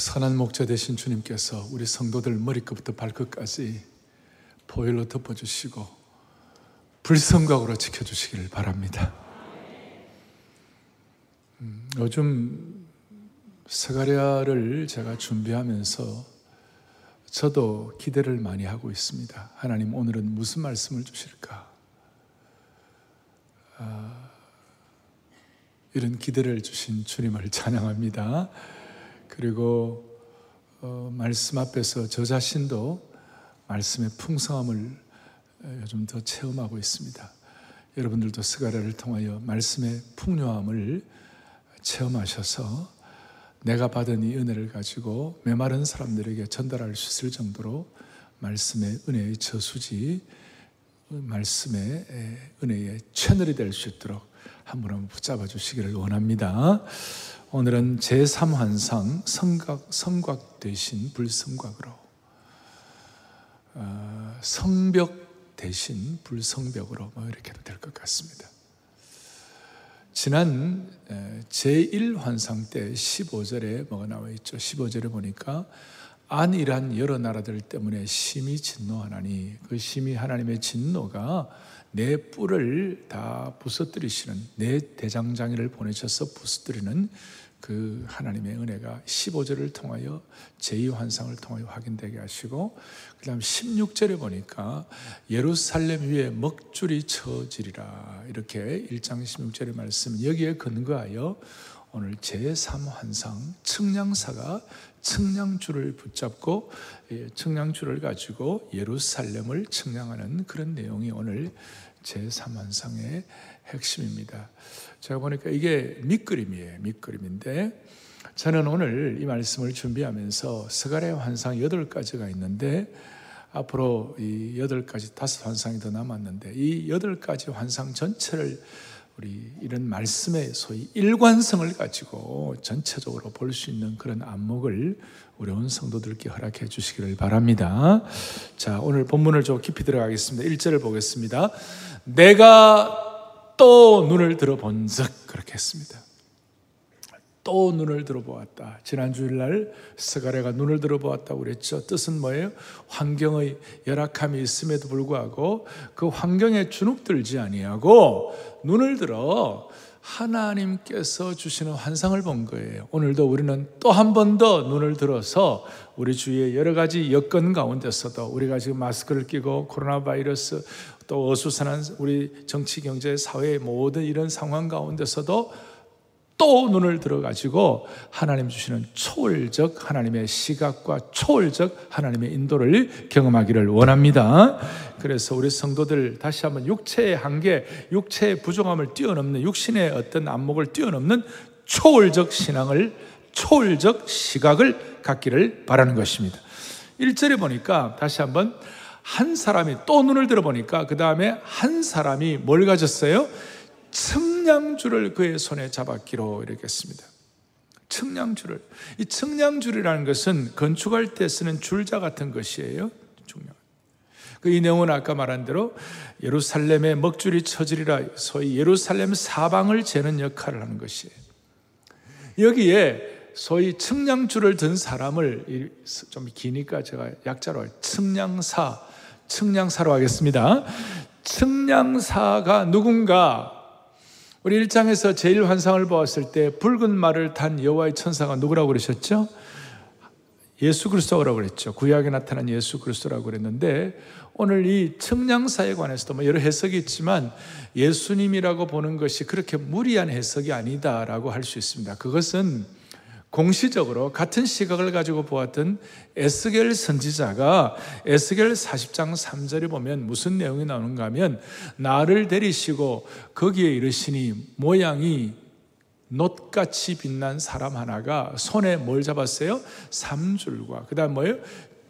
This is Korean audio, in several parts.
선한 목자 되신 주님께서 우리 성도들 머리끝부터 발끝까지 보혈로 덮어주시고 불성각으로 지켜주시기를 바랍니다. 음, 요즘 스가랴를 제가 준비하면서 저도 기대를 많이 하고 있습니다. 하나님 오늘은 무슨 말씀을 주실까? 아, 이런 기대를 주신 주님을 찬양합니다. 그리고 어, 말씀 앞에서 저 자신도 말씀의 풍성함을 요즘 더 체험하고 있습니다. 여러분들도 스가랴를 통하여 말씀의 풍요함을 체험하셔서 내가 받은 이 은혜를 가지고 메마른 사람들에게 전달할 수 있을 정도로 말씀의 은혜의 저수지, 말씀의 은혜의 채널이 될 수 있도록 한분 한분 붙잡아 주시기를 원합니다. 오늘은 제3환상 성각, 성곽 대신 불성곽으로 어, 성벽 대신 불성벽으로 뭐 이렇게 도 될 것 같습니다. 지난 제1환상 때 15절에 뭐가 나와 있죠? 15절에 보니까 안이란 여러 나라들 때문에 심히 진노하나니 그 심히 하나님의 진노가 내 뿔을 다 부서뜨리시는 내 대장장이를 보내셔서 부서뜨리는 그 하나님의 은혜가 15절을 통하여 제2환상을 통하여 확인되게 하시고 그 다음 16절에 보니까 예루살렘 위에 먹줄이 처지리라 이렇게 1장 16절의 말씀 여기에 근거하여 오늘 제3환상 측량사가 측량줄을 붙잡고 예, 측량줄을 가지고 예루살렘을 측량하는 그런 내용이 오늘 제3환상의 핵심입니다. 제가 보니까 이게 밑그림이에요. 밑그림인데 저는 오늘 이 말씀을 준비하면서 스가랴 환상 여덟 가지가 있는데 앞으로 이 여덟 가지 다섯 환상이 더 남았는데 이 여덟 가지 환상 전체를 우리 이런 말씀의 소위 일관성을 가지고 전체적으로 볼 수 있는 그런 안목을 온 성도들께 허락해 주시기를 바랍니다. 자, 오늘 본문을 좀 깊이 들어가겠습니다. 1절을 보겠습니다. 내가 또 눈을 들어본 즉 그렇게 했습니다. 또 눈을 들어보았다. 지난 주일날 스가랴가 눈을 들어보았다고 그랬죠. 뜻은 뭐예요? 환경의 열악함이 있음에도 불구하고 그 환경에 주눅들지 아니하고 눈을 들어 하나님께서 주시는 환상을 본 거예요. 오늘도 우리는 또 한 번 더 눈을 들어서 우리 주위의 여러 가지 여건 가운데서도 우리가 지금 마스크를 끼고 코로나 바이러스 또 어수선한 우리 정치, 경제, 사회 모든 이런 상황 가운데서도 또 눈을 들어가지고 하나님 주시는 초월적 하나님의 시각과 초월적 하나님의 인도를 경험하기를 원합니다. 그래서 우리 성도들 다시 한번 육체의 한계, 육체의 부족함을 뛰어넘는 육신의 어떤 안목을 뛰어넘는 초월적 신앙을, 초월적 시각을 갖기를 바라는 것입니다. 1절에 보니까 다시 한번 한 사람이 또 눈을 들어보니까 그 다음에 한 사람이 뭘 가졌어요? 측량줄을 그의 손에 잡았기로 이렇게 했습니다. 측량줄을. 이 측량줄이라는 것은 건축할 때 쓰는 줄자 같은 것이에요. 그이 내용은 아까 말한 대로 예루살렘의 먹줄이 처지리라 소위 예루살렘 사방을 재는 역할을 하는 것이에요. 여기에 소위 측량줄을 든 사람을 좀 기니까 제가 약자로 측량사 측량사로 하겠습니다. 측량사가 누군가 우리 1장에서 제일 환상을 보았을 때 붉은 말을 탄 여호와의 천사가 누구라고 그러셨죠? 예수 그리스도라고 그랬죠. 구약에 나타난 예수 그리스도라고 그랬는데 오늘 이 측량사에 관해서도 뭐 여러 해석이 있지만 예수님이라고 보는 것이 그렇게 무리한 해석이 아니다라고 할 수 있습니다. 그것은 공시적으로 같은 시각을 가지고 보았던 에스겔 선지자가 에스겔 40장 3절에 보면 무슨 내용이 나오는가 하면 나를 데리시고 거기에 이르시니 모양이 놋같이 빛난 사람 하나가 손에 뭘 잡았어요? 삼줄과 그 다음 뭐예요?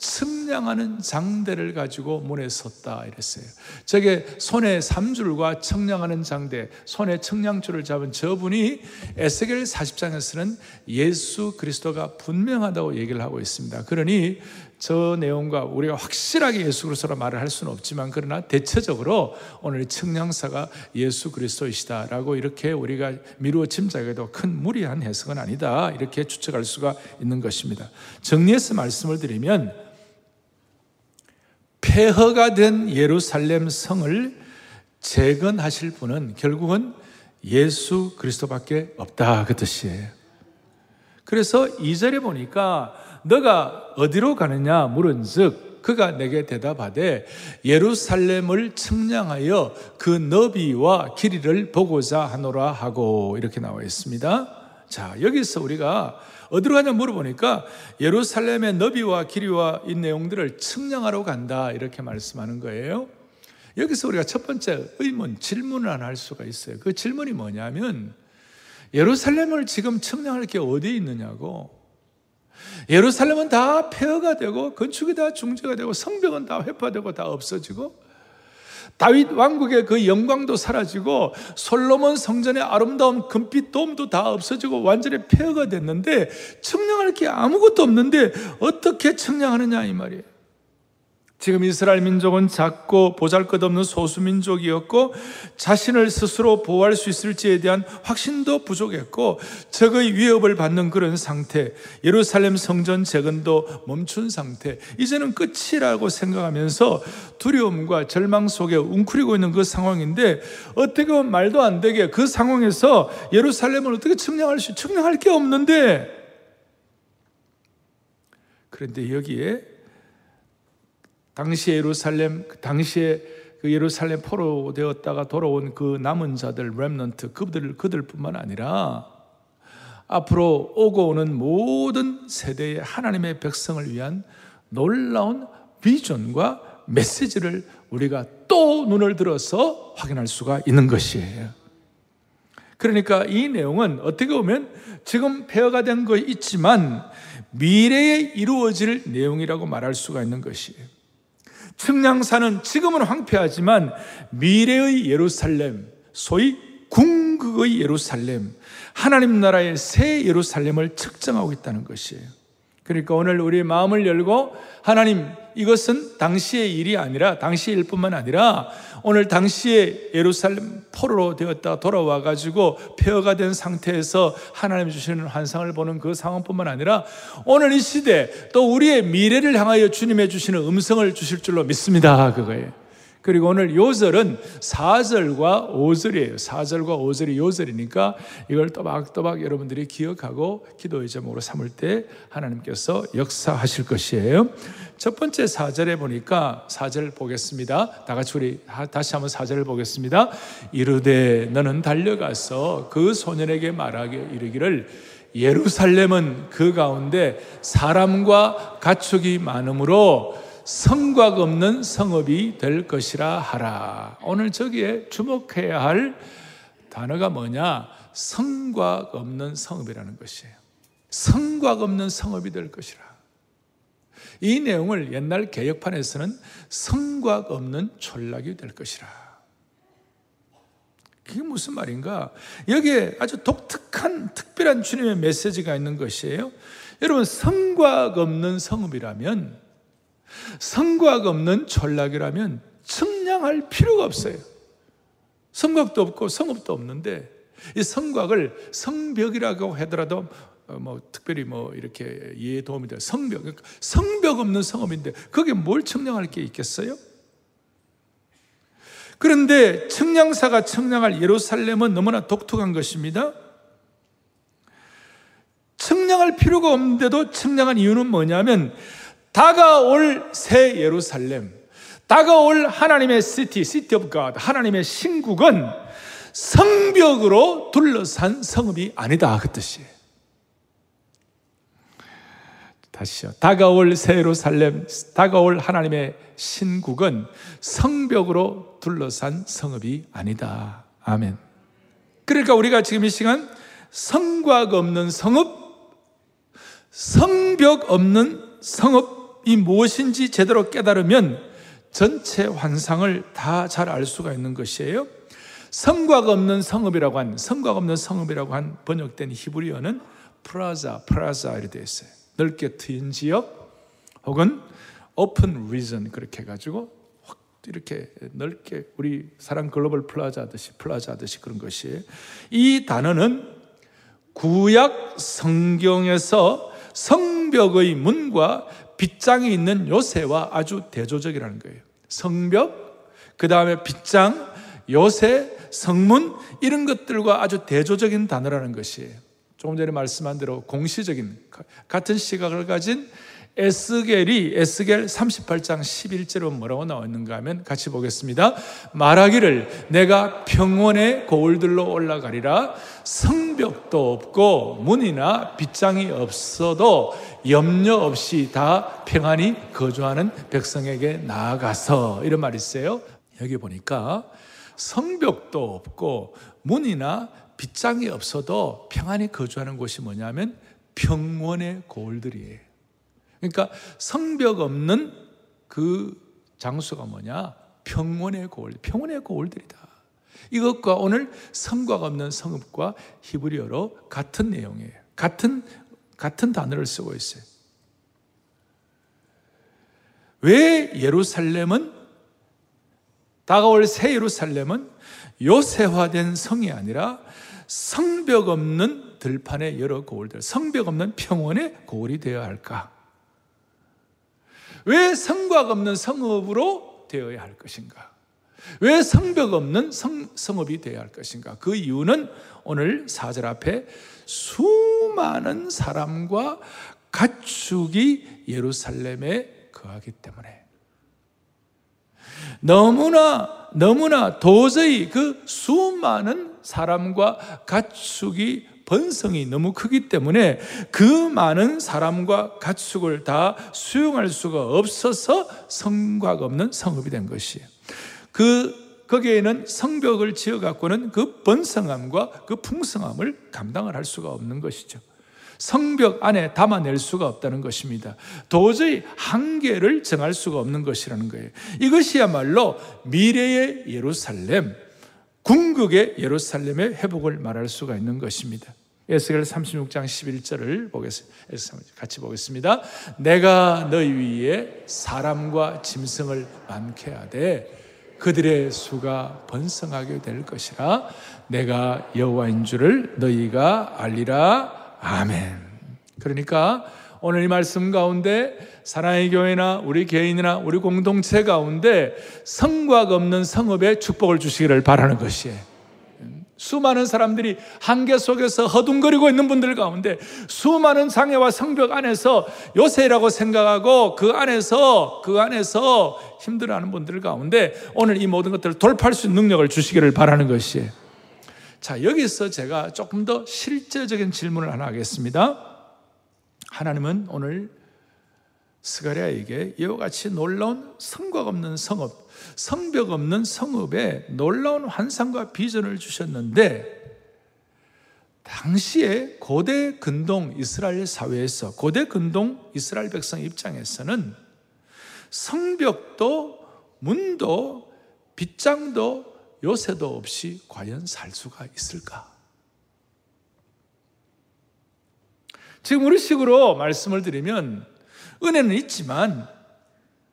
측량하는 장대를 가지고 문에 섰다 이랬어요. 저게 손에 삼줄과 측량하는 장대, 손에 측량줄을 잡은 저분이 에스겔 40장에서는 예수 그리스도가 분명하다고 얘기를 하고 있습니다. 그러니 저 내용과 우리가 확실하게 예수 그리스도라 말을 할 수는 없지만 그러나 대체적으로 오늘 측량사가 예수 그리스도이시다라고 이렇게 우리가 미루어 짐작해도 큰 무리한 해석은 아니다 이렇게 추측할 수가 있는 것입니다. 정리해서 말씀을 드리면 폐허가 된 예루살렘 성을 재건하실 분은 결국은 예수 그리스도밖에 없다 그 뜻이에요. 그래서 2절에 보니까 너가 어디로 가느냐 물은즉 그가 내게 대답하되 예루살렘을 측량하여 그 너비와 길이를 보고자 하노라 하고 이렇게 나와 있습니다. 자, 여기서 우리가 어디로 가냐 물어보니까 예루살렘의 너비와 길이와 이 내용들을 측량하러 간다 이렇게 말씀하는 거예요. 여기서 우리가 첫 번째 의문, 질문을 하나 할 수가 있어요. 그 질문이 뭐냐면 예루살렘을 지금 측량할 게 어디에 있느냐고. 예루살렘은 다 폐허가 되고 건축이 다 중재가 되고 성벽은 다 회파되고 다 없어지고 다윗 왕국의 그 영광도 사라지고 솔로몬 성전의 아름다운 금빛 돔도 다 없어지고 완전히 폐허가 됐는데 측량할 게 아무것도 없는데 어떻게 측량하느냐 이 말이에요. 지금 이스라엘 민족은 작고 보잘것없는 소수민족이었고 자신을 스스로 보호할 수 있을지에 대한 확신도 부족했고 적의 위협을 받는 그런 상태 예루살렘 성전 재건도 멈춘 상태 이제는 끝이라고 생각하면서 두려움과 절망 속에 웅크리고 있는 그 상황인데 어떻게 보면 말도 안 되게 그 상황에서 예루살렘을 어떻게 측량할 수 측량할 게 없는데 그런데 여기에 당시 예루살렘 당시에 그 예루살렘 포로 되었다가 돌아온 그 남은 자들 렘넌트 그들 그들뿐만 아니라 앞으로 오고 오는 모든 세대의 하나님의 백성을 위한 놀라운 비전과 메시지를 우리가 또 눈을 들어서 확인할 수가 있는 것이에요. 그러니까 이 내용은 어떻게 보면 지금 폐허가 된거 있지만 미래에 이루어질 내용이라고 말할 수가 있는 것이에요. 측량사는 지금은 황폐하지만 미래의 예루살렘, 소위 궁극의 예루살렘, 하나님 나라의 새 예루살렘을 측정하고 있다는 것이에요. 그러니까 오늘 우리 마음을 열고 하나님 이것은 당시의 일이 아니라 당시의 일뿐만 아니라 오늘 당시에 예루살렘 포로로 되었다 돌아와 가지고 폐허가 된 상태에서 하나님 주시는 환상을 보는 그 상황뿐만 아니라 오늘 이 시대 또 우리의 미래를 향하여 주님의 주시는 음성을 주실 줄로 믿습니다. 그거예요. 그리고 오늘 요절은 4절과 5절이에요. 4절과 5절이 요절이니까 이걸 또박또박 여러분들이 기억하고 기도의 제목으로 삼을 때 하나님께서 역사하실 것이에요. 첫 번째 4절에 보니까 4절 보겠습니다. 다 같이 우리 다시 한번 4절을 보겠습니다. 이르되 너는 달려가서 그 소년에게 말하게 이르기를 예루살렘은 그 가운데 사람과 가축이 많으므로 성곽 없는 성읍이 될 것이라 하라. 오늘 저기에 주목해야 할 단어가 뭐냐? 성곽 없는 성읍이라는 것이에요. 성곽 없는 성읍이 될 것이라. 이 내용을 옛날 개혁판에서는 성곽 없는 촌락이 될 것이라. 그게 무슨 말인가? 여기에 아주 독특한 특별한 주님의 메시지가 있는 것이에요. 여러분 성곽 없는 성읍이라면 성곽 없는 전락이라면 측량할 필요가 없어요. 성곽도 없고 성읍도 없는데 이 성곽을 성벽이라고 하더라도 어, 뭐 특별히 뭐 이렇게 이해 도움이 돼요. 성벽, 그러니까 성벽 없는 성읍인데 거기에 뭘 측량할 게 있겠어요? 그런데 측량사가 측량할 예루살렘은 너무나 독특한 것입니다. 측량할 필요가 없는데도 측량한 이유는 뭐냐면 다가올 새 예루살렘, 다가올 하나님의 City, City of God, 하나님의 신국은 성벽으로 둘러싼 성읍이 아니다 그 뜻이에요. 다시요. 다가올 새 예루살렘, 다가올 하나님의 신국은 성벽으로 둘러싼 성읍이 아니다. 아멘. 그러니까 우리가 지금 이 시간 성곽 없는 성읍, 성벽 없는 성읍, 이 무엇인지 제대로 깨달으면 전체 환상을 다 잘 알 수가 있는 것이에요. 성곽 없는 성읍이라고 한 성곽 없는 성읍이라고 한 번역된 히브리어는 프라자, 프라자 이렇게 되어 있어요. 넓게 트인 지역 혹은 open region 그렇게 해 가지고 확 이렇게 넓게 우리 사랑 글로벌 플라자 하듯이 플라자 하듯이 그런 것이 이 단어는 구약 성경에서 성벽의 문과 빗장이 있는 요새와 아주 대조적이라는 거예요. 성벽, 그 다음에 빗장, 요새, 성문 이런 것들과 아주 대조적인 단어라는 것이에요. 조금 전에 말씀한 대로 공시적인 같은 시각을 가진 에스겔이 에스겔 38장 11절은 뭐라고 나와 있는가 하면 같이 보겠습니다. 말하기를 내가 평원의 고울들로 올라가리라 성벽도 없고 문이나 빗장이 없어도 염려 없이 다 평안히 거주하는 백성에게 나아가서 이런 말이 있어요. 여기 보니까 성벽도 없고 문이나 빗장이 없어도 평안히 거주하는 곳이 뭐냐면 평원의 고을들이에요. 그러니까 성벽 없는 그 장소가 뭐냐? 평원의 고을, 평원의 고을들이다. 이것과 오늘 성곽 없는 성읍과 히브리어로 같은 내용이에요. 같은 같은 단어를 쓰고 있어요. 왜 예루살렘은 다가올 새 예루살렘은 요새화된 성이 아니라 성벽 없는 들판의 여러 고을들, 성벽 없는 평원의 고을이 되어야 할까? 왜 성곽 없는 성읍으로 되어야 할 것인가? 왜 성벽 없는 성, 성읍이 되어야 할 것인가? 그 이유는 오늘 사절 앞에 수많은 사람과 가축이 예루살렘에 거하기 때문에 너무나, 너무나 도저히 그 수많은 사람과 가축이 번성이 너무 크기 때문에 그 많은 사람과 가축을 다 수용할 수가 없어서 성곽 없는 성읍이 된 것이에요. 그, 거기에는 성벽을 지어 갖고는 그 번성함과 그 풍성함을 감당을 할 수가 없는 것이죠. 성벽 안에 담아낼 수가 없다는 것입니다. 도저히 한계를 정할 수가 없는 것이라는 거예요. 이것이야말로 미래의 예루살렘, 궁극의 예루살렘의 회복을 말할 수가 있는 것입니다. 에스겔 36장 11절을 보겠습니다. 같이 보겠습니다. 내가 너희 위에 사람과 짐승을 많게 하되 그들의 수가 번성하게 될 것이라 내가 여호와인 줄을 너희가 알리라 아멘. 그러니까 오늘 이 말씀 가운데 사랑의 교회나 우리 개인이나 우리 공동체 가운데 성곽 없는 성읍에 축복을 주시기를 바라는 것이에요. 수많은 사람들이 한계 속에서 허둥거리고 있는 분들 가운데 수많은 장애와 성벽 안에서 요새라고 생각하고 그 안에서 그 안에서 힘들어하는 분들 가운데 오늘 이 모든 것들을 돌파할 수 있는 능력을 주시기를 바라는 것이에요. 자, 여기서 제가 조금 더 실제적인 질문을 하나 하겠습니다. 하나님은 오늘 스가랴에게 이와 같이 놀라운 성곽 없는 성읍, 성벽 없는 성읍에 놀라운 환상과 비전을 주셨는데 당시에 고대 근동 이스라엘 사회에서 고대 근동 이스라엘 백성 입장에서는 성벽도 문도 빗장도 요새도 없이 과연 살 수가 있을까? 지금 우리 식으로 말씀을 드리면 은혜는 있지만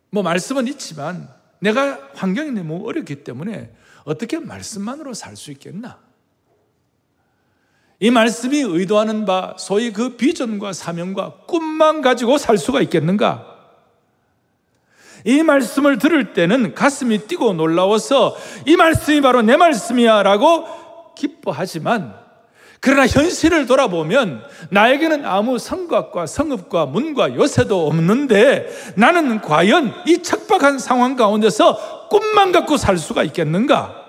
뭐 말씀은 있지만 내가 환경이 너무 어렵기 때문에 어떻게 말씀만으로 살 수 있겠나? 이 말씀이 의도하는 바 소위 그 비전과 사명과 꿈만 가지고 살 수가 있겠는가? 이 말씀을 들을 때는 가슴이 뛰고 놀라워서 이 말씀이 바로 내 말씀이야 라고 기뻐하지만 그러나 현실을 돌아보면 나에게는 아무 성곽과 성읍과 문과 요새도 없는데 나는 과연 이 척박한 상황 가운데서 꿈만 갖고 살 수가 있겠는가?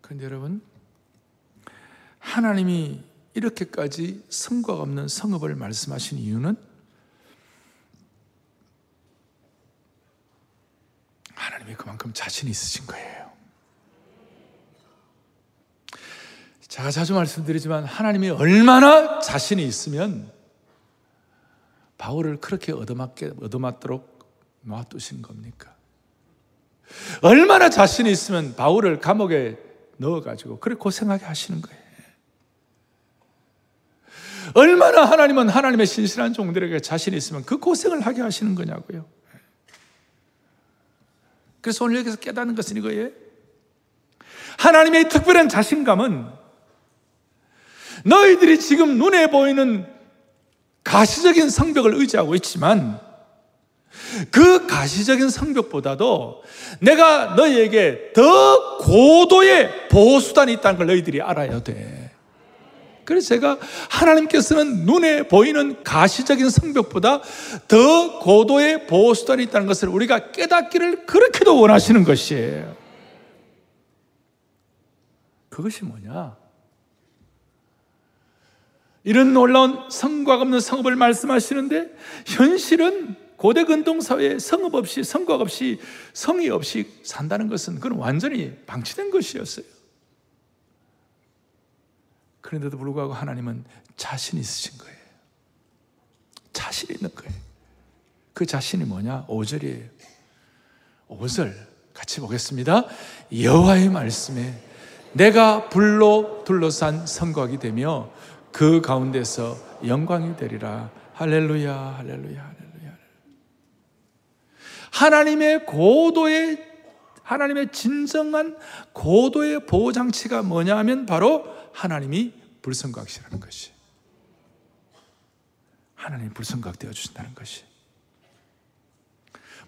그런데 여러분, 하나님이 이렇게까지 성곽 없는 성읍을 말씀하신 이유는 하나님이 그만큼 자신이 있으신 거예요. 제가 자주 말씀드리지만 하나님이 얼마나 자신이 있으면 바울을 그렇게 얻어맞게, 얻어맞도록 놔두신 겁니까? 얼마나 자신이 있으면 바울을 감옥에 넣어가지고 그렇게 고생하게 하시는 거예요. 얼마나 하나님은 하나님의 신실한 종들에게 자신이 있으면 그 고생을 하게 하시는 거냐고요. 그래서 오늘 여기서 깨닫는 것은 이거예요. 하나님의 특별한 자신감은 너희들이 지금 눈에 보이는 가시적인 성벽을 의지하고 있지만 그 가시적인 성벽보다도 내가 너희에게 더 고도의 보호수단이 있다는 걸 너희들이 알아야 돼. 그래서 제가 하나님께서는 눈에 보이는 가시적인 성벽보다 더 고도의 보호수단이 있다는 것을 우리가 깨닫기를 그렇게도 원하시는 것이에요. 그것이 뭐냐? 이런 놀라운 성곽 없는 성읍을 말씀하시는데 현실은 고대 근동 사회에 성읍 없이 성곽 없이 성이 없이 산다는 것은 그건 완전히 방치된 것이었어요. 그런데도 불구하고 하나님은 자신 있으신 거예요. 자신 있는 거예요. 그 자신이 뭐냐? 5절이에요. 5절 같이 보겠습니다. 여호와의 말씀에 내가 불로 둘러싼 성곽이 되며 그 가운데서 영광이 되리라. 할렐루야, 할렐루야, 할렐루야. 하나님의 고도의 하나님의 진정한 고도의 보호 장치가 뭐냐 하면 바로 하나님이 불성각시라는 것이. 하나님이 불성각 되어 주신다는 것이.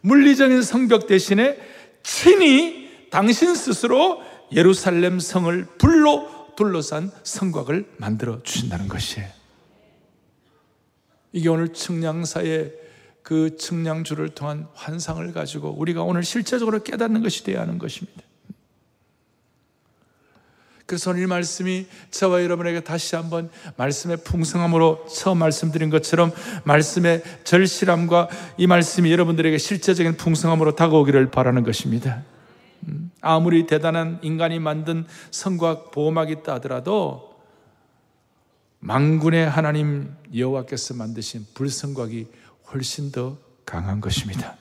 물리적인 성벽 대신에 친히 당신 스스로 예루살렘 성을 불로 둘러싼 성곽을 만들어 주신다는 것이에요. 이게 오늘 측량사의 그 측량주를 통한 환상을 가지고 우리가 오늘 실제적으로 깨닫는 것이 되어야 하는 것입니다. 그래서 오늘 이 말씀이 저와 여러분에게 다시 한번 말씀의 풍성함으로 처음 말씀드린 것처럼 말씀의 절실함과 이 말씀이 여러분들에게 실제적인 풍성함으로 다가오기를 바라는 것입니다. 음, 아무리 대단한 인간이 만든 성곽 보호막이 있다 하더라도 망군의 하나님 여호와께서 만드신 불성곽이 훨씬 더 강한 것입니다.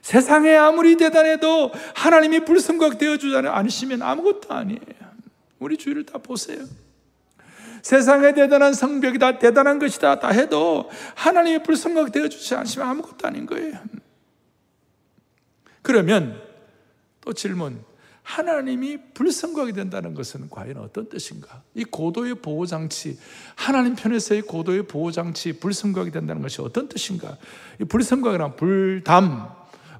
세상에 아무리 대단해도 하나님이 불성각 되어주지 않으시면 아무것도 아니에요. 우리 주위를 다 보세요. 세상에 대단한 성벽이다, 대단한 것이다, 다 해도 하나님이 불성각 되어주지 않으시면 아무것도 아닌 거예요. 그러면 또 질문. 하나님이 불성각이 된다는 것은 과연 어떤 뜻인가? 이 고도의 보호장치, 하나님 편에서의 고도의 보호장치, 불성각이 된다는 것이 어떤 뜻인가? 이 불성각이란 불담,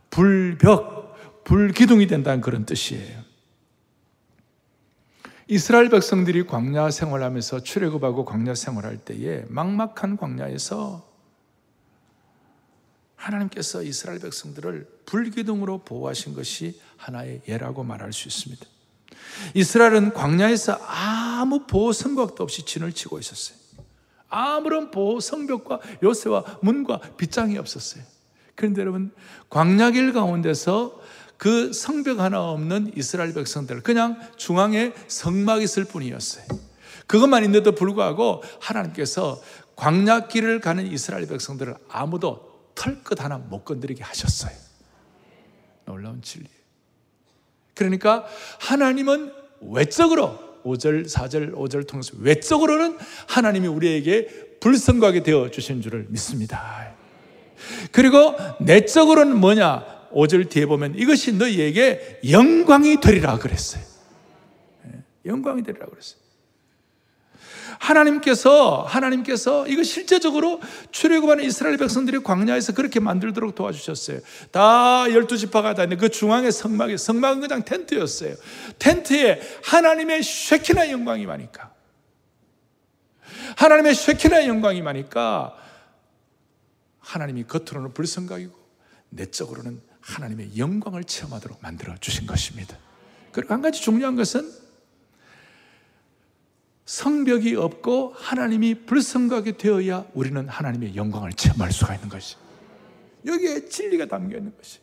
불벽, 불기둥이 된다는 그런 뜻이에요. 이스라엘 백성들이 광야 생활하면서 출애굽하고 광야 생활할 때에 막막한 광야에서 하나님께서 이스라엘 백성들을 불기둥으로 보호하신 것이 하나의 예라고 말할 수 있습니다. 이스라엘은 광야에서 아무 보호 성벽도 없이 진을 치고 있었어요. 아무런 보호 성벽과 요새와 문과 빗장이 없었어요. 그런데 여러분, 광야길 가운데서 그 성벽 하나 없는 이스라엘 백성들, 그냥 중앙에 성막이 있을 뿐이었어요. 그것만 있는데도 불구하고 하나님께서 광야길을 가는 이스라엘 백성들을 아무도 털끝 하나 못 건드리게 하셨어요. 놀라운 진리. 그러니까 하나님은 외적으로 5절, 4절, 5절 통해서 외적으로는 하나님이 우리에게 불성하게 되어 주신 줄을 믿습니다. 그리고 내적으로는 뭐냐? 5절 뒤에 보면 이것이 너희에게 영광이 되리라 그랬어요. 예, 영광이 되리라 그랬어요. 하나님께서 하나님께서 이거 실제적으로 출애굽하는 이스라엘 백성들이 광야에서 그렇게 만들도록 도와주셨어요. 다 열두 지파가 다 있는데 그 중앙에 성막이 성막은 그냥 텐트였어요. 텐트에 하나님의 쉐키나 영광이 많으니까 하나님의 쉐키나 영광이 많으니까 하나님이 겉으로는 불성각이고 내적으로는 하나님의 영광을 체험하도록 만들어 주신 것입니다. 그리고 한 가지 중요한 것은 성벽이 없고 하나님이 불성각이 되어야 우리는 하나님의 영광을 체험할 수가 있는 것이. 여기에 진리가 담겨 있는 것이.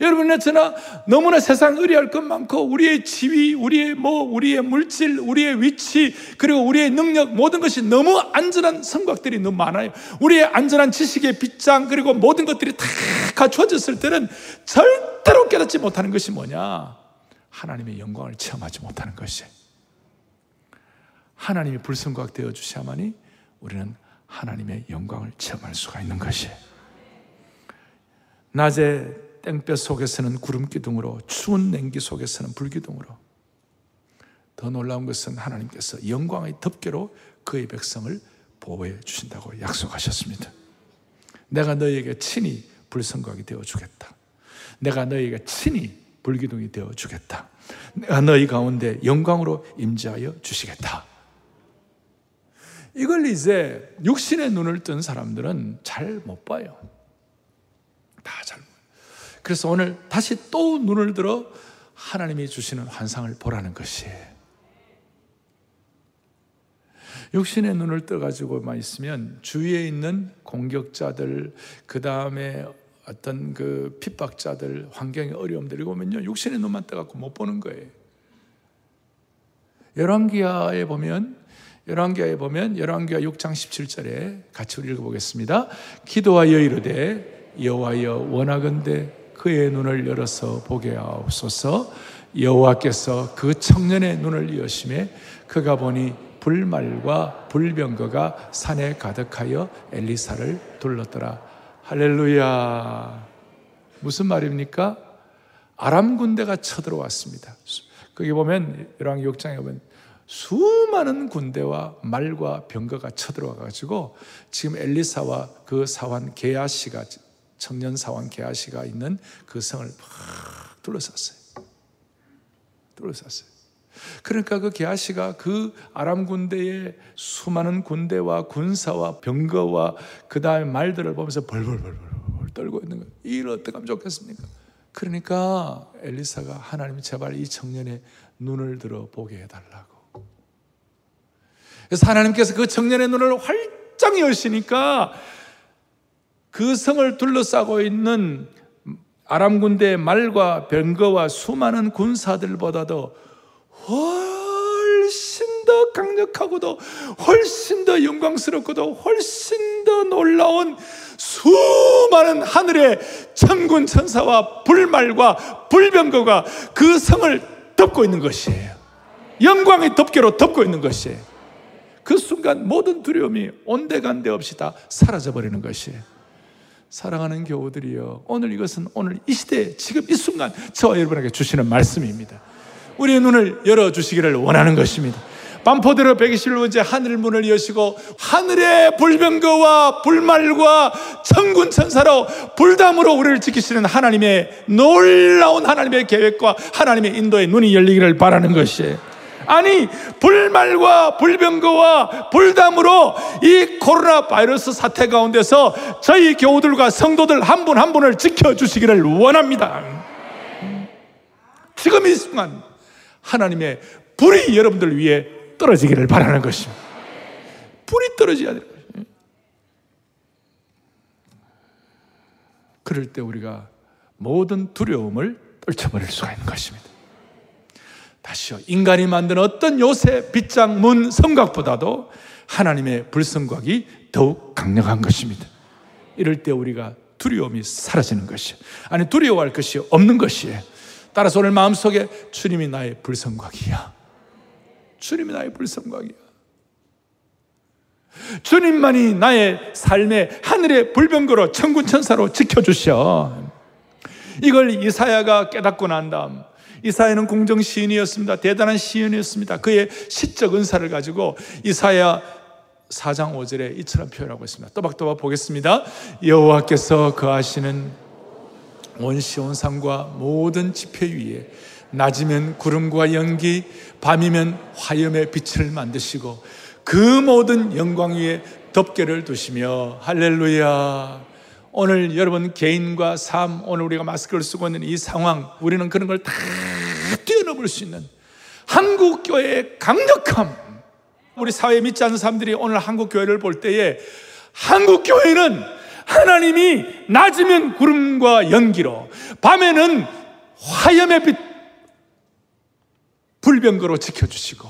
여러분의 저나 너무나 세상 의리할 것 많고 우리의 지위, 우리의 뭐, 우리의 물질, 우리의 위치, 그리고 우리의 능력 모든 것이 너무 안전한 성곽들이 너무 많아요. 우리의 안전한 지식의 빗장 그리고 모든 것들이 다 갖춰졌을 때는 절대로 깨닫지 못하는 것이 뭐냐? 하나님의 영광을 체험하지 못하는 것이. 하나님이 불성곽 되어 주셔야만이 우리는 하나님의 영광을 체험할 수가 있는 것이. 낮에 땡볕 속에서는 구름 기둥으로 추운 냉기 속에서는 불기둥으로 더 놀라운 것은 하나님께서 영광의 덮개로 그의 백성을 보호해 주신다고 약속하셨습니다. 내가 너희에게 친히 불성각이 되어 주겠다. 내가 너희에게 친히 불기둥이 되어 주겠다. 내가 너희 가운데 영광으로 임재하여 주시겠다. 이걸 이제 육신의 눈을 뜬 사람들은 잘 못 봐요. 다 잘 그래서 오늘 다시 또 눈을 들어 하나님이 주시는 환상을 보라는 것이에요. 육신의 눈을 떠가지고만 있으면 주위에 있는 공격자들, 그 다음에 어떤 그 핍박자들, 환경의 어려움들이 오면요. 육신의 눈만 떠갖고 못 보는 거예요. 열왕기하에 보면 열왕기하에 보면 열왕기하 6장 17절에 같이 우리 읽어보겠습니다. 기도하여 이르되 여호와여 원하건대 그의 눈을 열어서 보게 하옵소서 여호와께서 그 청년의 눈을 여심해 그가 보니 불말과 불병거가 산에 가득하여 엘리사를 둘렀더라 할렐루야 무슨 말입니까? 아람 군대가 쳐들어왔습니다 거기 보면 열왕 6장에 보면 수많은 군대와 말과 병거가 쳐들어와 가지고 지금 엘리사와 그 사환 게하시가 청년 사원 게하시가 있는 그 성을 막 둘러쌌어요. 둘러쌌어요. 그러니까 그 게하시가 그 아람 군대의 수많은 군대와 군사와 병거와 그 다음에 말들을 보면서 벌벌벌벌 떨고 있는 거예요. 이일 어떻게 하면 좋겠습니까? 그러니까 엘리사가 하나님 제발 이 청년의 눈을 들어 보게 해달라고. 그래서 하나님께서 그 청년의 눈을 활짝 여시니까 그 성을 둘러싸고 있는 아람 군대의 말과 병거와 수많은 군사들보다도 훨씬 더 강력하고도 훨씬 더 영광스럽고도 훨씬 더 놀라운 수많은 하늘의 천군 천사와 불말과 불병거가 그 성을 덮고 있는 것이에요. 영광의 덮개로 덮고 있는 것이에요. 그 순간 모든 두려움이 온데간데 없이 다 사라져 버리는 것이에요. 사랑하는 교우들이여 오늘 이것은 오늘 이 시대 지금 이 순간 저와 여러분에게 주시는 말씀입니다 우리의 눈을 열어주시기를 원하는 것입니다 반포대로 121번째 하늘 문을 여시고 하늘의 불병거와 불말과 천군 천사로 불담으로 우리를 지키시는 하나님의 놀라운 하나님의 계획과 하나님의 인도의 눈이 열리기를 바라는 것이에요 아니 불말과 불병거와 불담으로 이 코로나 바이러스 사태 가운데서 저희 교우들과 성도들 한 분한 한 분을 지켜주시기를 원합니다. 지금 이 순간 하나님의 불이 여러분들 위해 떨어지기를 바라는 것입니다. 불이 떨어져야 돼요. 그럴 때 우리가 모든 두려움을 떨쳐버릴 수가 있는 것입니다. 다시요. 인간이 만든 어떤 요새 빗장 문 성곽보다도 하나님의 불성곽이 더욱 강력한 것입니다. 이럴 때 우리가 두려움이 사라지는 것이에요. 아니 두려워할 것이 없는 것이에요. 따라서 오늘 마음속에 주님이 나의 불성곽이야. 주님이 나의 불성곽이야. 주님만이 나의 삶의 하늘의 불병거로 천군 천사로 지켜 주셔. 이걸 이사야가 깨닫고 난 다음 이사야는 공정 시인이었습니다. 대단한 시인이었습니다. 그의 시적 은사를 가지고 이사야 4장 5절에 이처럼 표현하고 있습니다. 또박또박 보겠습니다. 여호와께서 거하시는 온시온 산과 모든 지표 위에 낮이면 구름과 연기, 밤이면 화염의 빛을 만드시고 그 모든 영광 위에 덮개를 두시며 할렐루야 오늘 여러분 개인과 삶, 오늘 우리가 마스크를 쓰고 있는 이 상황, 우리는 그런 걸 다 뛰어넘을 수 있는 한국 교회의 강력함. 우리 사회에 믿지 않는 사람들이 오늘 한국 교회를 볼 때에 한국 교회는 하나님이 낮으면 구름과 연기로, 밤에는 화염의 빛, 불병거로 지켜주시고,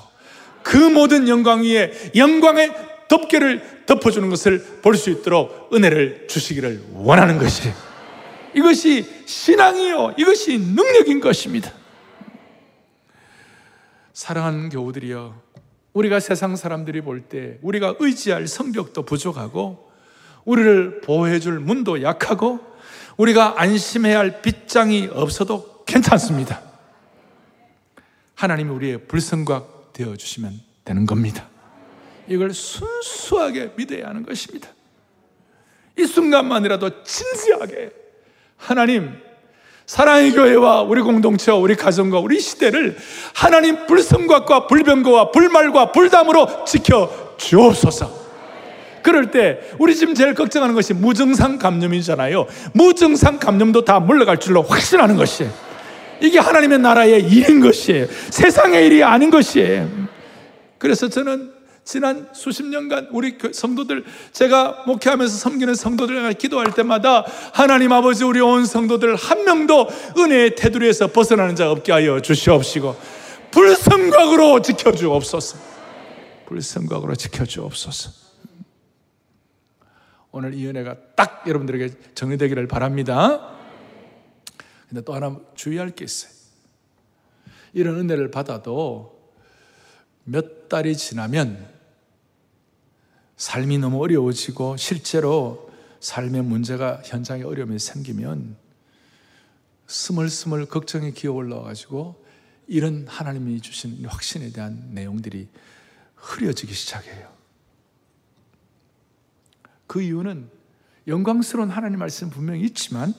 그 모든 영광 위에 영광의 덮개를 덮어주는 것을 볼 수 있도록 은혜를 주시기를 원하는 것이 이것이 신앙이요. 이것이 능력인 것입니다. 사랑하는 교우들이여, 우리가 세상 사람들이 볼 때 우리가 의지할 성벽도 부족하고 우리를 보호해줄 문도 약하고 우리가 안심해야 할 빗장이 없어도 괜찮습니다. 하나님이 우리의 불성각 되어 주시면 되는 겁니다. 이걸 순수하게 믿어야 하는 것입니다. 이 순간만이라도 진지하게 하나님 사랑의 교회와 우리 공동체와 우리 가정과 우리 시대를 하나님 불성각과 불병거와 불말과 불담으로 지켜 주옵소서. 그럴 때 우리 지금 제일 걱정하는 것이 무증상 감염이잖아요. 무증상 감염도 다 물러갈 줄로 확신하는 것이 이게 하나님의 나라의 일인 것이에요. 세상의 일이 아닌 것이에요. 그래서 저는 지난 수십 년간 우리 성도들 제가 목회하면서 섬기는 성도들과 기도할 때마다 하나님 아버지 우리 온 성도들 한 명도 은혜의 테두리에서 벗어나는 자 없게 하여 주시옵시고 불성각으로 지켜주옵소서. 불성각으로 지켜주옵소서. 오늘 이 은혜가 딱 여러분들에게 정리되기를 바랍니다. 근데 또 하나 주의할 게 있어요. 이런 은혜를 받아도 몇 달이 지나면 삶이 너무 어려워지고 실제로 삶의 문제가 현장에 어려움이 생기면 스물스물 걱정이 기어 올라와가지고 이런 하나님이 주신 확신에 대한 내용들이 흐려지기 시작해요. 그 이유는 영광스러운 하나님 말씀 분명히 있지만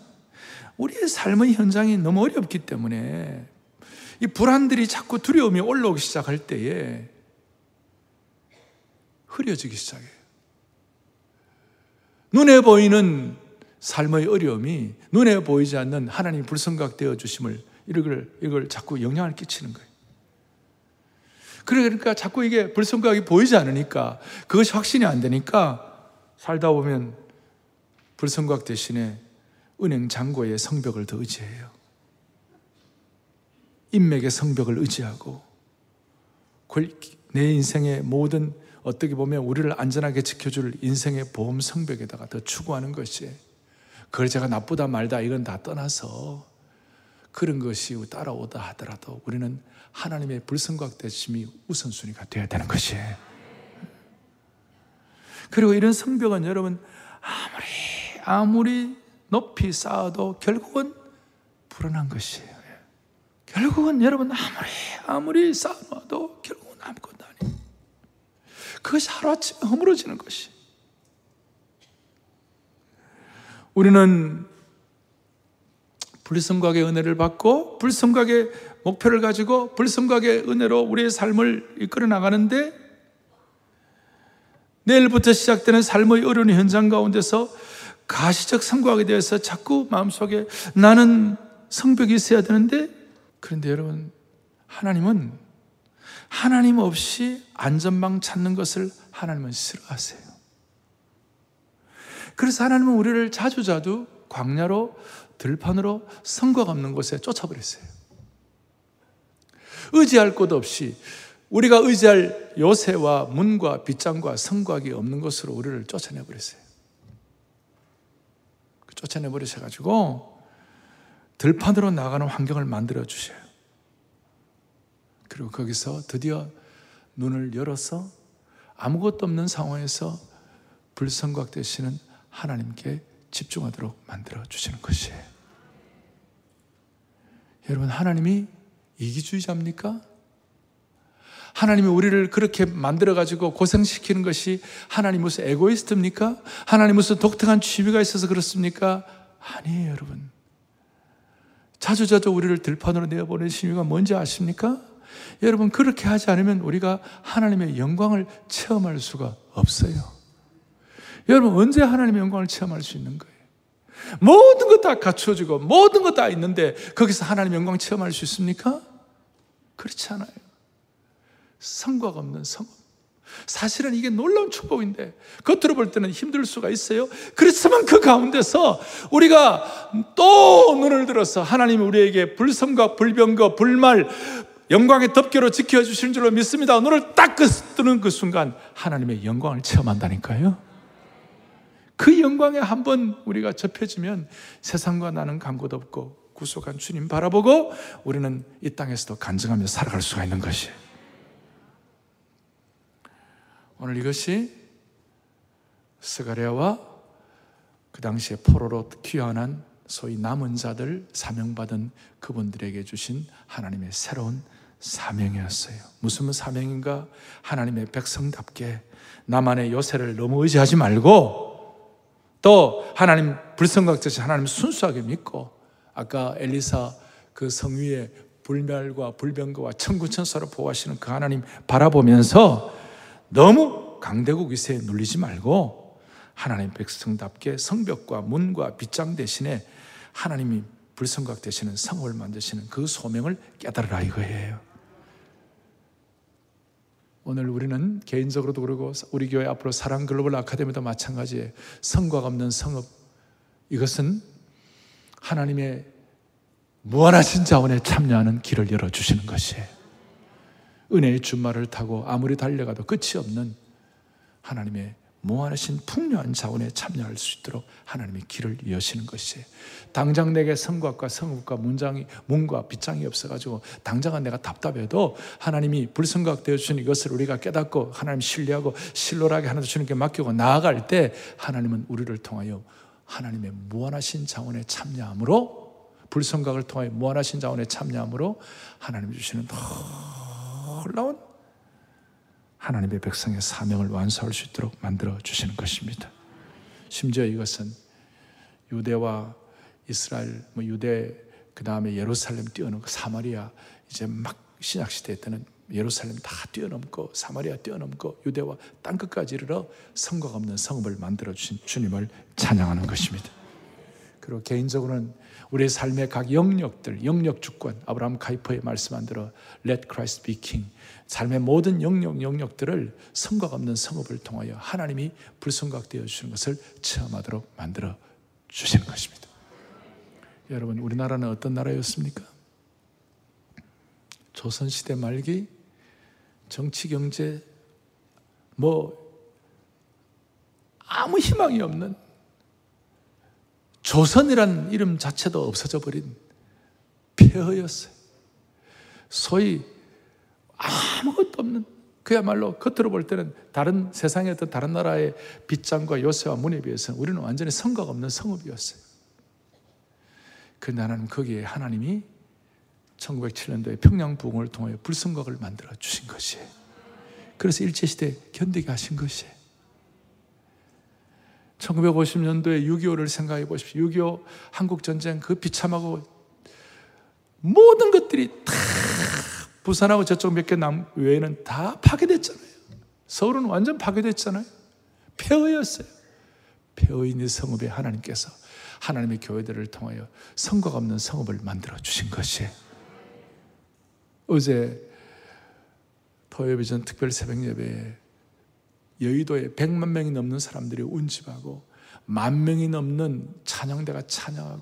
우리의 삶의 현장이 너무 어렵기 때문에 이 불안들이 자꾸 두려움이 올라오기 시작할 때에 흐려지기 시작해요. 눈에 보이는 삶의 어려움이 눈에 보이지 않는 하나님 불성각되어 주심을 이걸, 이걸 자꾸 영향을 끼치는 거예요. 그러니까 자꾸 이게 불성각이 보이지 않으니까 그것이 확신이 안 되니까 살다 보면 불성각 대신에 은행 잔고의 성벽을 더 의지해요. 인맥의 성벽을 의지하고 내 인생의 모든 어떻게 보면 우리를 안전하게 지켜줄 인생의 보험 성벽에다가 더 추구하는 것이 그걸 제가 나쁘다 말다 이건 다 떠나서 그런 것이 따라오다 하더라도 우리는 하나님의 불성각되심이 우선순위가 되어야 되는 것이에요. 그리고 이런 성벽은 여러분 아무리 아무리 높이 쌓아도 결국은 불안한 것이에요. 결국은 여러분 아무리 아무리 쌓아도 결국은 아무것도 그것이 하루아침에 허물어지는 것이. 우리는 불성각의 은혜를 받고 불성각의 목표를 가지고 불성각의 은혜로 우리의 삶을 이끌어 나가는데 내일부터 시작되는 삶의 어려운 현장 가운데서 가시적 성과하게 되어서 자꾸 마음속에 나는 성벽이 있어야 되는데 그런데 여러분 하나님은 하나님 없이 안전망 찾는 것을 하나님은 싫어하세요. 그래서 하나님은 우리를 자주자주 광야로 들판으로 성곽 없는 곳에 쫓아버렸어요. 의지할 곳 없이 우리가 의지할 요새와 문과 빗장과 성곽이 없는 곳으로 우리를 쫓아내 버렸어요. 쫓아내 버리셔 가지고 들판으로 나가는 환경을 만들어 주셔요. 그리고 거기서 드디어 눈을 열어서 아무것도 없는 상황에서 불성각 되시는 하나님께 집중하도록 만들어 주시는 것이에요. 여러분, 하나님이 이기주의자입니까? 하나님이 우리를 그렇게 만들어가지고 고생시키는 것이 하나님 무슨 에고이스트입니까? 하나님 무슨 독특한 취미가 있어서 그렇습니까? 아니에요, 여러분. 자주자주 우리를 들판으로 내어보는 심의가 뭔지 아십니까? 여러분, 그렇게 하지 않으면 우리가 하나님의 영광을 체험할 수가 없어요. 여러분, 언제 하나님의 영광을 체험할 수 있는 거예요? 모든 것 다 갖춰지고, 모든 것 다 있는데, 거기서 하나님의 영광 체험할 수 있습니까? 그렇지 않아요. 성과가 없는 성업. 사실은 이게 놀라운 축복인데 겉으로 볼 때는 힘들 수가 있어요. 그렇지만 그 가운데서 우리가 또 눈을 들어서 하나님이 우리에게 불성과 불병과 불말 영광의 덮개로 지켜주시는 줄로 믿습니다. 눈을 딱 뜨는 그 순간 하나님의 영광을 체험한다니까요. 그 영광에 한번 우리가 접혀지면 세상과 나는 간곳 없고 구속한 주님 바라보고 우리는 이 땅에서도 간증하며 살아갈 수가 있는 것이에요. 오늘 이것이 스가랴와 그 당시에 포로로 귀환한 소위 남은 자들 사명받은 그분들에게 주신 하나님의 새로운 사명이었어요. 무슨 사명인가? 하나님의 백성답게 나만의 요새를 너무 의지하지 말고 또 하나님 불성각듯이 하나님 순수하게 믿고 아까 엘리사 그 성위에 불멸과 불병거와 천구천사로 보호하시는 그 하나님 바라보면서 너무 강대국 위세에 눌리지 말고 하나님 백성답게 성벽과 문과 빗장 대신에 하나님이 불성각 되시는 성을 만드시는 그 소명을 깨달으라 이거예요. 오늘 우리는 개인적으로도 그러고 우리 교회 앞으로 사랑 글로벌 아카데미도 마찬가지에 성과가 없는 성읍 이것은 하나님의 무한하신 자원에 참여하는 길을 열어 주시는 것이에요. 은혜의 준말을 타고 아무리 달려가도 끝이 없는 하나님의 무한하신 풍요한 자원에 참여할 수 있도록 하나님의 길을 여시는 것이에요. 당장 내게 성곽과 성읍과 문장이 문과 빗장이 없어가지고 당장은 내가 답답해도 하나님이 불성각 되어 주신 이것을 우리가 깨닫고 하나님 신뢰하고 신로하게 하나님 주님께 맡기고 나아갈 때 하나님은 우리를 통하여 하나님의 무한하신 자원에 참여함으로 불성각을 통하여 무한하신 자원에 참여함으로 하나님 주시는 놀라운 하나님의 백성의 사명을 완수할 수 있도록 만들어 주시는 것입니다. 심지어 이것은 유대와 이스라엘, 뭐 유대 그 다음에 예루살렘 뛰어넘고 사마리아 이제 막 신약 시대 때는 예루살렘 다 뛰어넘고 사마리아 뛰어넘고 유대와 땅 끝까지 이르러 성곽 없는 성읍을 만들어 주신 주님을 찬양하는 것입니다. 그리고 개인적으로는 우리의 삶의 각 영역들, 영역 주권, 아브라함 카이퍼의 말씀한 대로 Let Christ be King. 삶의 모든 영역, 영역들을 성곽 없는 성읍을 통하여 하나님이 불성각되어 주시는 것을 체험하도록 만들어 주시는 것입니다. 여러분, 우리나라는 어떤 나라였습니까? 조선시대 말기 정치, 경제, 뭐, 아무 희망이 없는 조선이란 이름 자체도 없어져 버린 폐허였어요. 소위 아무것도 없는 그야말로 겉으로 볼 때는 다른 세상의 어떤 다른 나라의 빗장과 요새와 문에 비해서 우리는 완전히 성각 없는 성읍이었어요. 그 나라는 거기에 하나님이 1907년도에 평양 부흥을 통해 불성각을 만들어 주신 것이에요. 그래서 일제시대 견디게 하신 것이에요. 1950년도에 6.25를 생각해 보십시오. 6.25 한국전쟁 그 비참하고 모든 것들이 다 부산하고 저쪽 몇 개 남 외에는 다 파괴됐잖아요. 서울은 완전 파괴됐잖아요. 폐허였어요. 폐허인 이 성읍에 하나님께서 하나님의 교회들을 통하여 성과가 없는 성읍을 만들어 주신 것이에요. 어제 토요비전 특별 새벽 예배에 여의도에 100만 명이 넘는 사람들이 운집하고 만 명이 넘는 찬양대가 찬양하고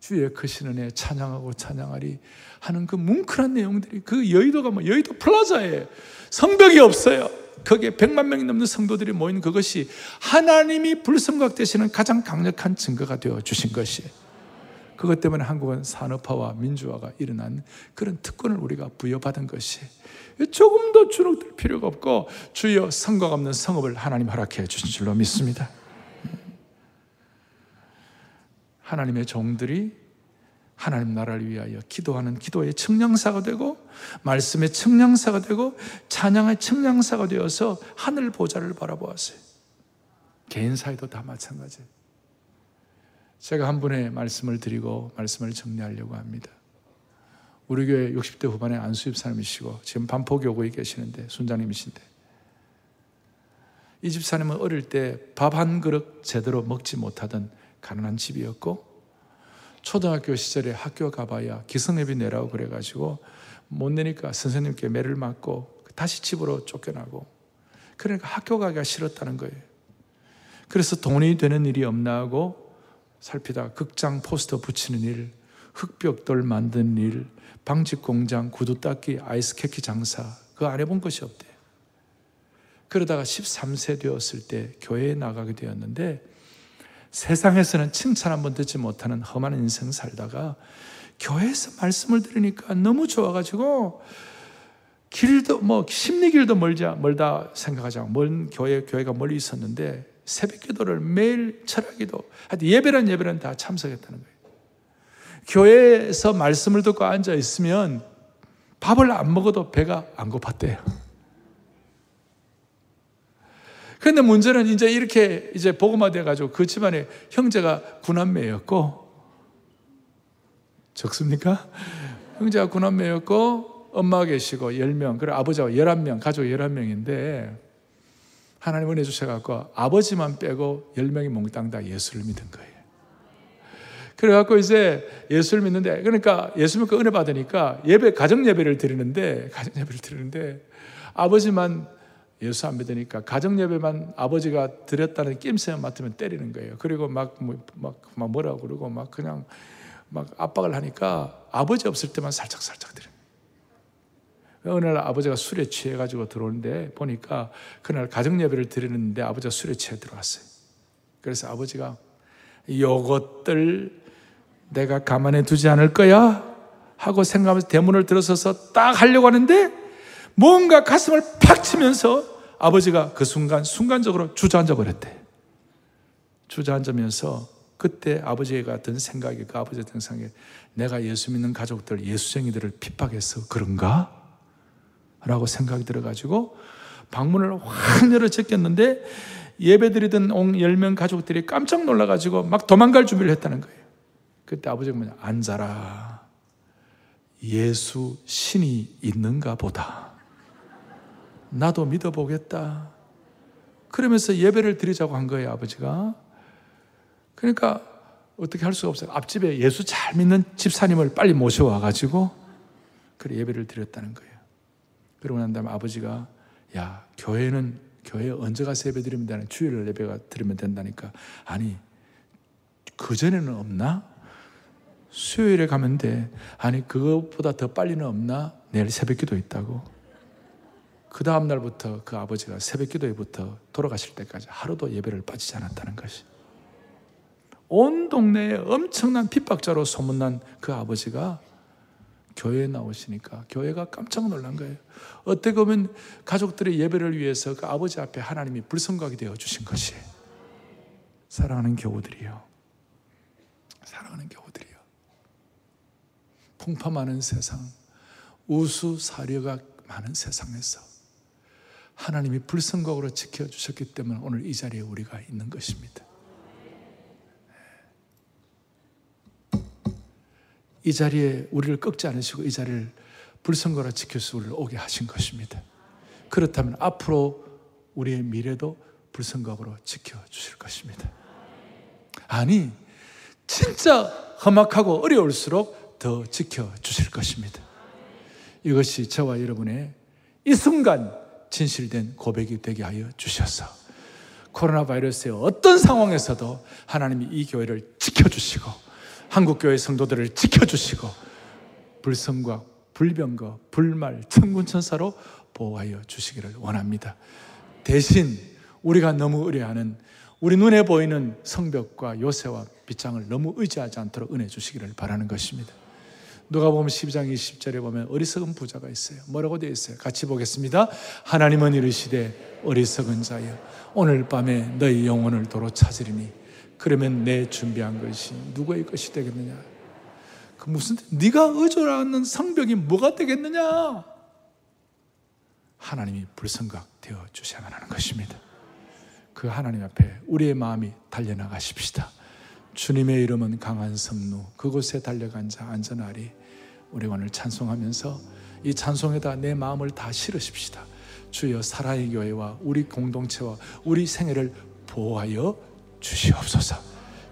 주의 크신 은혜 찬양하고 찬양하리 하는 그 뭉클한 내용들이 그 여의도가 뭐 여의도 플라자에 성벽이 없어요. 거기에 100만 명이 넘는 성도들이 모인 그것이 하나님이 불성곽 되시는 가장 강력한 증거가 되어 주신 것이에요. 그것 때문에 한국은 산업화와 민주화가 일어난 그런 특권을 우리가 부여받은 것이 조금 더 주눅들 필요가 없고 주여 성곽 없는 성읍을 하나님 허락해 주신 줄로 믿습니다. 하나님의 종들이 하나님 나라를 위하여 기도하는 기도의 청량사가 되고 말씀의 청량사가 되고 찬양의 청량사가 되어서 하늘 보좌를 바라보았어요. 개인 사이도 다 마찬가지예요. 제가 한 분의 말씀을 드리고 말씀을 정리하려고 합니다. 우리 교회 60대 후반에 안수입 사람이시고 지금 반포교구에 계시는데 순장님이신데 이 집사님은 어릴 때 밥 한 그릇 제대로 먹지 못하던 가난한 집이었고 초등학교 시절에 학교 가봐야 기성예비 내라고 그래가지고 못 내니까 선생님께 매를 맞고 다시 집으로 쫓겨나고 그러니까 학교 가기가 싫었다는 거예요. 그래서 돈이 되는 일이 없나 하고 살피다 극장 포스터 붙이는 일, 흑벽돌 만드는 일, 방직 공장, 구두 닦기, 아이스케키 장사 그거 안 해본 것이 없대요. 그러다가 13세 되었을 때 교회에 나가게 되었는데 세상에서는 칭찬 한 번 듣지 못하는 험한 인생 살다가 교회에서 말씀을 들으니까 너무 좋아가지고 길도 뭐 심리길도 멀자 멀다 생각하자 먼 교회 교회가 멀리 있었는데 새벽 기도를 매일 철학 기도 하여튼 예배란 예배란 다 참석했다는 거예요. 교회에서 말씀을 듣고 앉아 있으면 밥을 안 먹어도 배가 안 고팠대요. 그런데 문제는 이제 이렇게 이제 복음화 돼 가지고 그 집안에 형제가 구남매였고 적습니까? 형제가 구남매였고 엄마 계시고 10명, 그리고 아버지가 11명, 가족 11명인데 하나님 은혜 주셔갖고 아버지만 빼고 10명이 몽땅 다 예수를 믿은 거예요. 그래갖고 이제 예수를 믿는데, 그러니까 예수 믿고 은혜 받으니까 예배, 가정 예배를 드리는데, 가정 예배를 드리는데, 아버지만 예수 안 믿으니까 가정 예배만 아버지가 드렸다는 낌새만 맡으면 때리는 거예요. 그리고 막, 뭐, 막, 막 뭐라고 그러고 막 그냥 막 압박을 하니까 아버지 없을 때만 살짝 살짝 드려요. 어느 날 아버지가 술에 취해 가지고 들어오는데 보니까 그날 가정 예배를 드리는데 아버지가 술에 취해 들어왔어요. 그래서 아버지가 요것들 내가 가만히 두지 않을 거야 하고 생각하면서 대문을 들어서서 딱 하려고 하는데 뭔가 가슴을 팍 치면서 아버지가 그 순간 순간적으로 주저앉아 버렸대. 주저앉으면서 그때 아버지가 든 생각이 그 아버지가 든 생각이 내가 예수 믿는 가족들 예수쟁이들을 핍박해서 그런가? 라고 생각이 들어가지고 방문을 확 열어 제꼈는데 예배 드리던 온 10명 가족들이 깜짝 놀라가지고 막 도망갈 준비를 했다는 거예요. 그때 아버지가 뭐냐, 앉아라. 예수 신이 있는가 보다. 나도 믿어보겠다. 그러면서 예배를 드리자고 한 거예요, 아버지가. 그러니까 어떻게 할 수가 없어요. 앞집에 예수 잘 믿는 집사님을 빨리 모셔와가지고 그래 예배를 드렸다는 거예요. 그러고 난 다음에 아버지가 야 교회는 교회 언제 가서 예배 드리면 되는 주일 예배가 드리면 된다니까 아니 그 전에는 없나? 수요일에 가면 돼. 아니 그것보다 더 빨리는 없나? 내일 새벽기도 있다고. 그 다음 날부터 그 아버지가 새벽기도에부터 돌아가실 때까지 하루도 예배를 빠지지 않았다는 것이. 온 동네에 엄청난 핍박자로 소문난 그 아버지가 교회에 나오시니까 교회가 깜짝 놀란 거예요. 어떻게 보면 가족들의 예배를 위해서 그 아버지 앞에 하나님이 불성각이 되어 주신 것이 사랑하는 교우들이요. 사랑하는 교우들이요. 풍파 많은 세상, 우수 사려가 많은 세상에서 하나님이 불성각으로 지켜주셨기 때문에 오늘 이 자리에 우리가 있는 것입니다. 이 자리에 우리를 꺾지 않으시고 이 자리를 불성거라 지켜서 우리를 오게 하신 것입니다. 그렇다면 앞으로 우리의 미래도 불성각으로 지켜주실 것입니다. 아니, 진짜 험악하고 어려울수록 더 지켜주실 것입니다. 이것이 저와 여러분의 이 순간 진실된 고백이 되게 하여 주셔서 코로나 바이러스의 어떤 상황에서도 하나님이 이 교회를 지켜주시고 한국교회 성도들을 지켜주시고 불성과 불병과 불말 천군천사로 보호하여 주시기를 원합니다. 대신 우리가 너무 의뢰하는 우리 눈에 보이는 성벽과 요새와 빗장을 너무 의지하지 않도록 은혜 주시기를 바라는 것입니다. 누가 보면 12장 20절에 보면 어리석은 부자가 있어요. 뭐라고 되어 있어요? 같이 보겠습니다. 하나님은 이르시되 어리석은 자여 오늘 밤에 너희 영혼을 도로 찾으리니 그러면 내 준비한 것이 누구의 것이 되겠느냐? 그 무슨 네가 의존하는 성벽이 뭐가 되겠느냐? 하나님이 불성각 되어 주셔야만 하는 것입니다. 그 하나님 앞에 우리의 마음이 달려나가십시다. 주님의 이름은 강한 성루 그곳에 달려간 자 안전하리 우리 오늘 찬송하면서 이 찬송에다 내 마음을 다 실으십시다. 주여 사랑의 교회와 우리 공동체와 우리 생애를 보호하여 주시옵소서.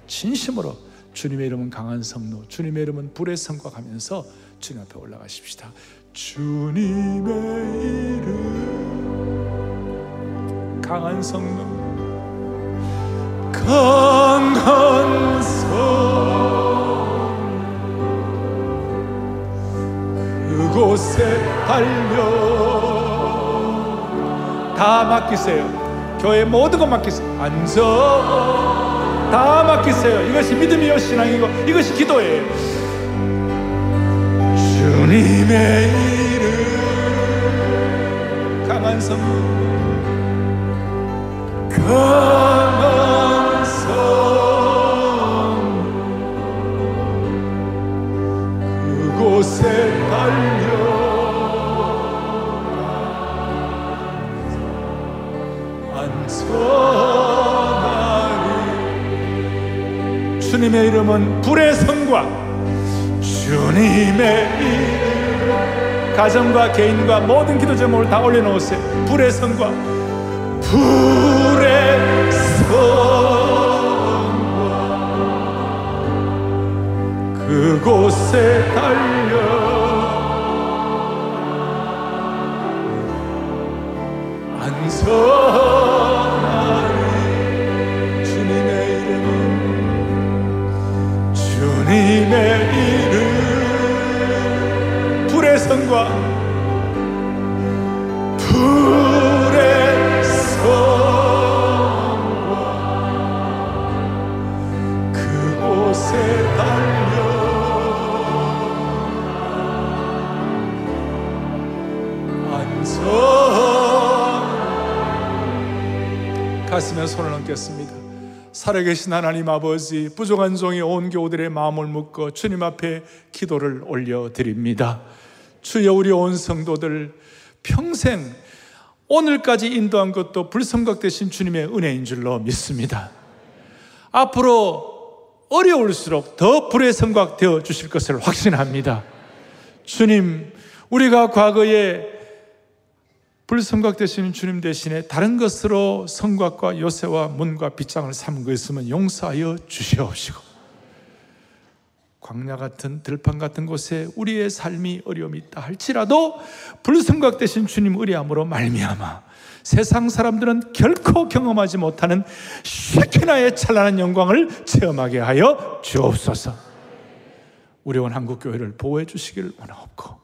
진심으로 주님의 이름은 강한 성로, 주님의 이름은 불의 성과 가면서 주님 앞에 올라가십시다. 주님의 이름. 강한 성령 강한 성령 그곳에 달려. 다 맡기세요 교회 모든 것 맡기세요. 앉아. 다 맡기세요. 이것이 믿음이요 신앙이고 이것이 기도예요. 주님의 이름. 강한 성령 강한 성령 그곳에 달 주님의 이름은 불의 성과 주님의 이름. 가정과 개인과 모든 기도 제목을 다 올려놓으세요. 불의 성과 불의 성과. 그곳에 달려. 안전 이름. 불의 성과 불의 성과 그곳에 달려. 안전 가슴에 손을 얹겠습니다. 살아계신 하나님 아버지 부족한 종이 온 교우들의 마음을 묶어 주님 앞에 기도를 올려드립니다. 주여 우리 온 성도들 평생 오늘까지 인도한 것도 불성각 되신 주님의 은혜인 줄로 믿습니다. 앞으로 어려울수록 더 불의 성각 되어 주실 것을 확신합니다. 주님, 우리가 과거에 불성각 되시는 주님 대신에 다른 것으로 성곽과 요새와 문과 빗장을 거 있으면 용서하여 주시옵시고 광야 같은 들판 같은 곳에 우리의 삶이 어려움이 있다 할지라도 불성각 되신 주님 의리함으로 말미암아 세상 사람들은 결코 경험하지 못하는 쉐키나의 찬란한 영광을 체험하게 하여 주옵소서. 우리 온 한국 교회를 보호해 주시기를 원하옵고